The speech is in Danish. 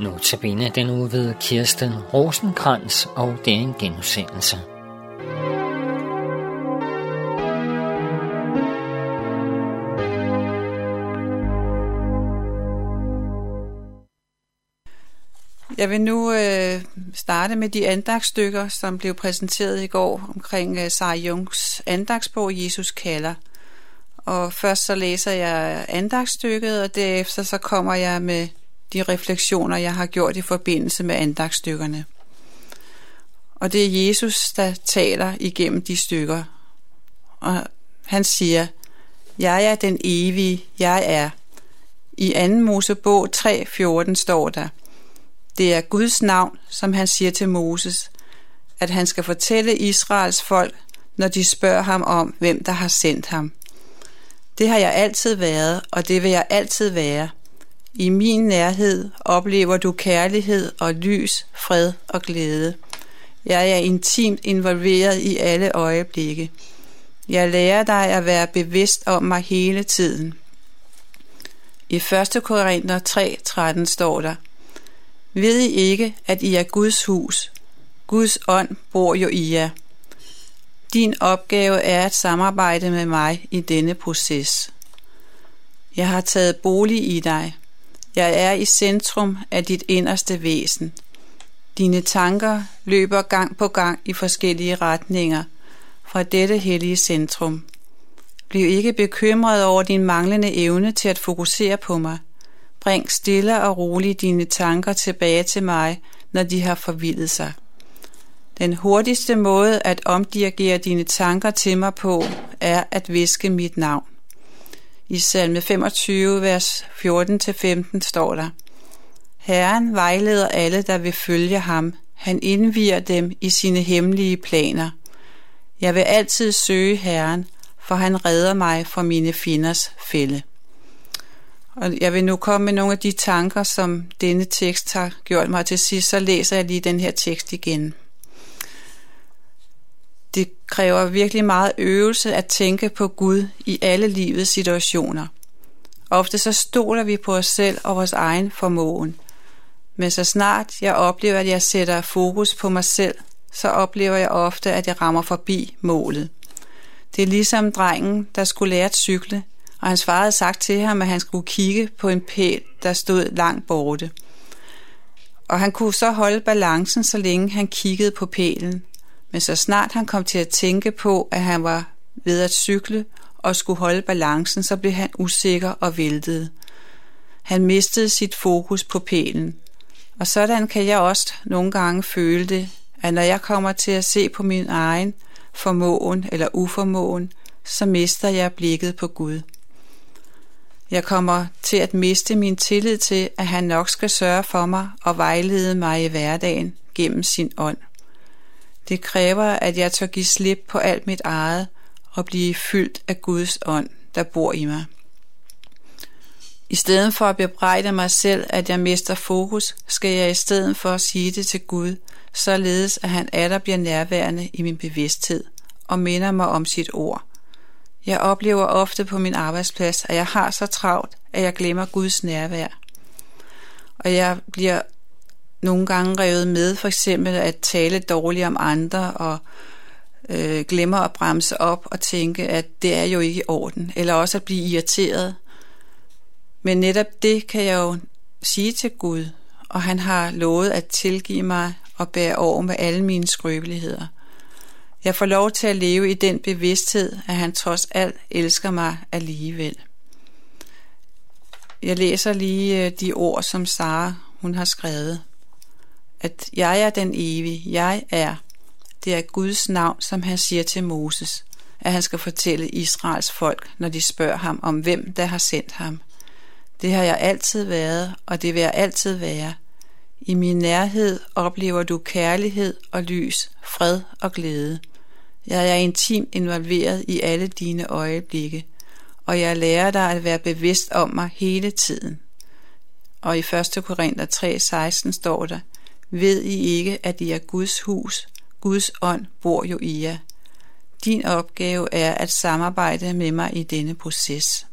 Notabene den uge ved Kirsten Rosenkrantz, og det er en genudsendelse. Jeg vil nu øh, starte med de andagsstykker, som blev præsenteret i går omkring øh, Sarah Jungs andagsbog Jesus kalder. Og først så læser jeg andagsstykket, og derefter så kommer jeg med de refleksioner, jeg har gjort i forbindelse med andagsstykkerne. Og det er Jesus, der taler igennem de stykker. Og han siger, Jeg er den evige, jeg er. I 2. Mosebog 3.14 står der, det er Guds navn, som han siger til Moses, at han skal fortælle Israels folk, når de spørger ham om, hvem der har sendt ham. Det har jeg altid været, og det vil jeg altid være. I min nærhed oplever du kærlighed og lys, fred og glæde. Jeg er intimt involveret i alle øjeblikke. Jeg lærer dig at være bevidst om mig hele tiden. I 1. Korinther 3:13 står der: Ved I ikke, at I er Guds hus? Guds ånd bor jo i jer. Din opgave er at samarbejde med mig i denne proces. Jeg har taget bolig i dig. Jeg er i centrum af dit inderste væsen. Dine tanker løber gang på gang i forskellige retninger fra dette hellige centrum. Bliv ikke bekymret over din manglende evne til at fokusere på mig. Bring stille og roligt dine tanker tilbage til mig, når de har forvildet sig. Den hurtigste måde at omdirigere dine tanker til mig på, er at viske mit navn. I salme 25, vers 14-15 står der, Herren vejleder alle, der vil følge ham. Han indviger dem i sine hemmelige planer. Jeg vil altid søge Herren, for han redder mig fra mine finders fælde. Og jeg vil nu komme med nogle af de tanker, som denne tekst har gjort mig til sidst, så læser jeg lige den her tekst igen. Det kræver virkelig meget øvelse at tænke på Gud i alle livets situationer. Ofte så stoler vi på os selv og vores egen formåen. Men så snart jeg oplever, at jeg sætter fokus på mig selv, så oplever jeg ofte, at jeg rammer forbi målet. Det er ligesom drengen, der skulle lære at cykle, og hans far havde sagt til ham, at han skulle kigge på en pæl, der stod langt borte. Og han kunne så holde balancen, så længe han kiggede på pælen. Men så snart han kom til at tænke på, at han var ved at cykle og skulle holde balancen, så blev han usikker og væltede. Han mistede sit fokus på pælen. Og sådan kan jeg også nogle gange føle det, at når jeg kommer til at se på min egen formåen eller uformåen, så mister jeg blikket på Gud. Jeg kommer til at miste min tillid til, at han nok skal sørge for mig og vejlede mig i hverdagen gennem sin ånd. Det kræver, at jeg tør give slip på alt mit eget og blive fyldt af Guds ånd, der bor i mig. I stedet for at bebrejde mig selv, at jeg mister fokus, skal jeg i stedet for at sige det til Gud, således at han atter bliver nærværende i min bevidsthed og minder mig om sit ord. Jeg oplever ofte på min arbejdsplads, at jeg har så travlt, at jeg glemmer Guds nærvær. Og jeg bliver nogle gange revet med, for eksempel at tale dårligt om andre og øh, glemmer at bremse op og tænke, at det er jo ikke i orden, eller også at blive irriteret. Men netop det kan jeg jo sige til Gud, og han har lovet at tilgive mig og bære over med alle mine skrøbeligheder. Jeg får lov til at leve i den bevidsthed, at han trods alt elsker mig alligevel. Jeg læser lige øh, de ord, som Sara hun har skrevet at jeg er den evige, jeg er. Det er Guds navn, som han siger til Moses, at han skal fortælle Israels folk, når de spørger ham om, hvem der har sendt ham. Det har jeg altid været, og det vil jeg altid være. I min nærhed oplever du kærlighed og lys, fred og glæde. Jeg er intimt involveret i alle dine øjeblikke, og jeg lærer dig at være bevidst om mig hele tiden. Og i 1. Korinther 3:16 står der, ved I ikke, at I er Guds hus? Guds ånd bor jo i jer. Din opgave er at samarbejde med mig i denne proces.